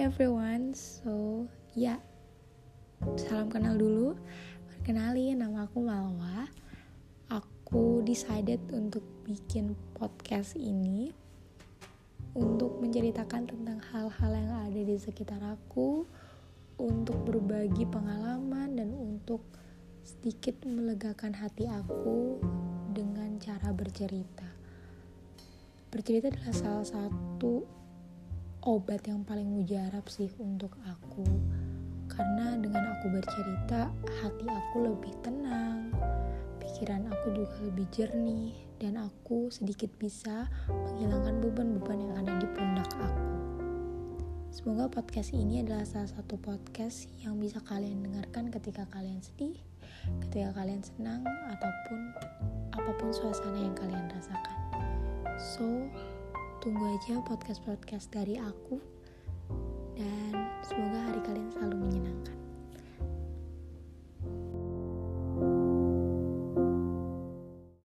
everyone, so ya yeah. salam kenal dulu. Perkenalin nama aku Malwa. Aku decided untuk bikin podcast ini untuk menceritakan tentang hal-hal yang ada di sekitar aku, untuk berbagi pengalaman dan untuk sedikit melegakan hati aku dengan cara bercerita. Bercerita adalah salah satu obat yang paling mujarab sih untuk aku. Karena dengan aku bercerita hati aku lebih tenang pikiran aku juga lebih jernih dan aku sedikit bisa menghilangkan beban-beban yang ada di pundak aku. Semoga podcast ini adalah salah satu podcast yang bisa kalian dengarkan ketika kalian sedih ketika kalian senang ataupun apa pun suasana yang kalian rasakan tunggu aja podcast-podcast dari aku. Dan semoga